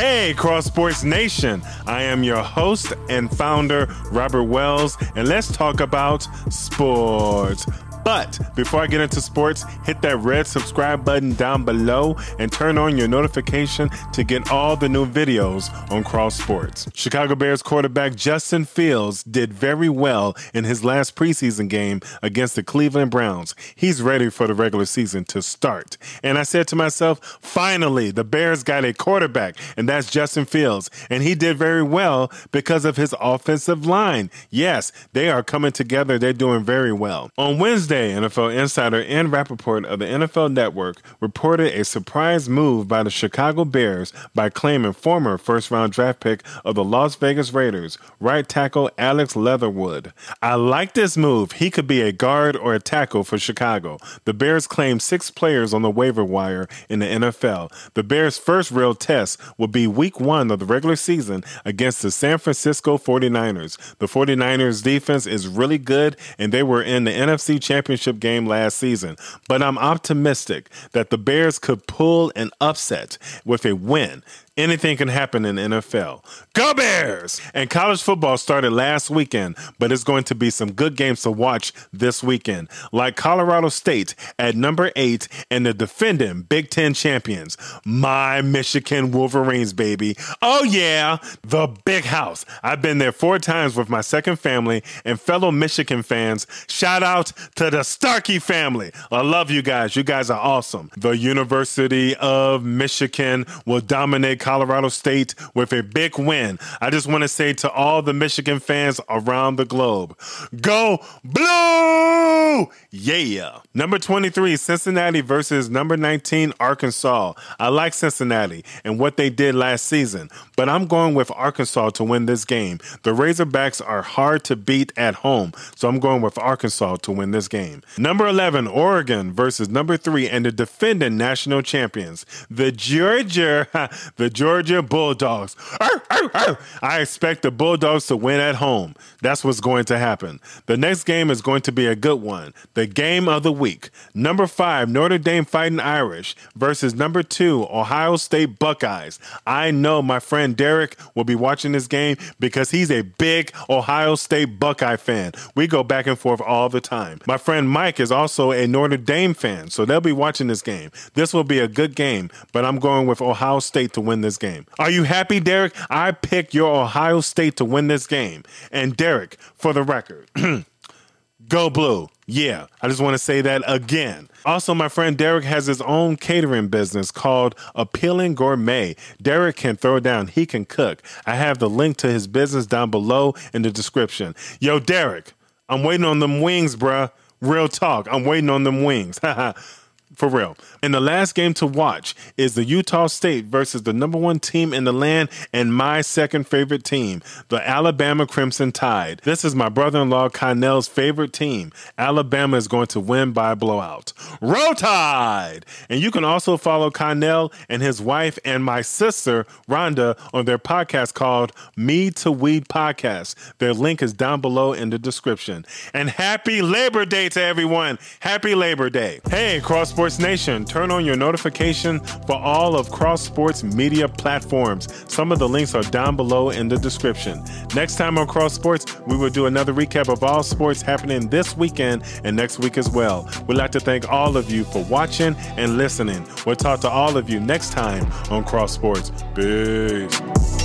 Hey, Cross Sports Nation. I am your host and founder, Robert Wells, and let's talk about sports. But before I get into sports, hit that red subscribe button down below and turn on your notification to get all the new videos on Cross Sports. Chicago Bears quarterback Justin Fields did very well in his last preseason game against the Cleveland Browns. He's ready for the regular season to start. And I said to myself, finally, the Bears got a quarterback, and that's Justin Fields. And he did very well because of his offensive line. Yes, they are coming together. They're doing very well. On Wednesday, Wednesday, NFL insider Ian Rapoport of the NFL Network reported a surprise move by the Chicago Bears by claiming former first round draft pick of the Las Vegas Raiders, right tackle Alex Leatherwood. I like this move. He could be a guard or a tackle for Chicago. The Bears claimed six players on the waiver wire in the NFL. The Bears' first real test will be week one of the regular season against the San Francisco 49ers. The 49ers defense is really good, and they were in the NFC Championship championship game last season, but I'm optimistic that the Bears could pull an upset with a win Anything can happen in the NFL. Go Bears! And college football started last weekend, but it's going to be some good games to watch this weekend, like Colorado State at number eight and the defending Big Ten champions, my Michigan Wolverines, baby. Oh, yeah, the big house. I've been there four times with my second family and fellow Michigan fans. Shout out to the Starkey family. I love you guys. You guys are awesome. The University of Michigan will dominate Colorado State with a big win. I just want to say to all the Michigan fans around the globe, go blue! Yeah. Number 23, Cincinnati versus number 19, Arkansas. I like Cincinnati and what they did last season, but I'm going with Arkansas to win this game. The Razorbacks are hard to beat at home, so I'm going with Arkansas to win this game. Number 11, Oregon versus number 3 and the defending national champions, the Georgia, the Georgia Bulldogs. I expect the Bulldogs to win at home. That's what's going to happen. The next game is going to be a good one. The game of the week. Number five, Notre Dame Fighting Irish versus number two, Ohio State Buckeyes. I know my friend Derek will be watching this game because he's a big Ohio State Buckeye fan. We go back and forth all the time. My friend Mike is also a Notre Dame fan, so they'll be watching this game. This will be a good game, but I'm going with Ohio State to win this game. Are you happy, Derek? I picked your Ohio State to win this game. And Derek, for the record, go blue. Yeah, I just want to say that again. Also, my friend Derek has his own catering business called Apeeling Gourmet. Derek can throw down, he can cook. I have the link to his business down below in the description. Yo, Derek, I'm waiting on them wings, bruh. Real talk. I'm waiting on them wings. For real. And the last game to watch is the Utah State versus the number one team in the land and my second favorite team, the Alabama Crimson Tide. This is my brother in law Connell's favorite team. Alabama is going to win by blowout. Roll Tide! And you can also follow Connell and his wife and my sister, Rhonda, on their podcast called Me to We Podcast. Their link is down below in the description. And happy Labor Day to everyone. Happy Labor Day. Hey, Cross Sports Nation, turn on your notification for all of Cross Sports media platforms. Some of the links are down below in the description. Next time on Cross Sports, we will do another recap of all sports happening this weekend and next week as well. We'd like to thank all of you for watching and listening. We'll talk to all of you next time on Cross Sports. Peace.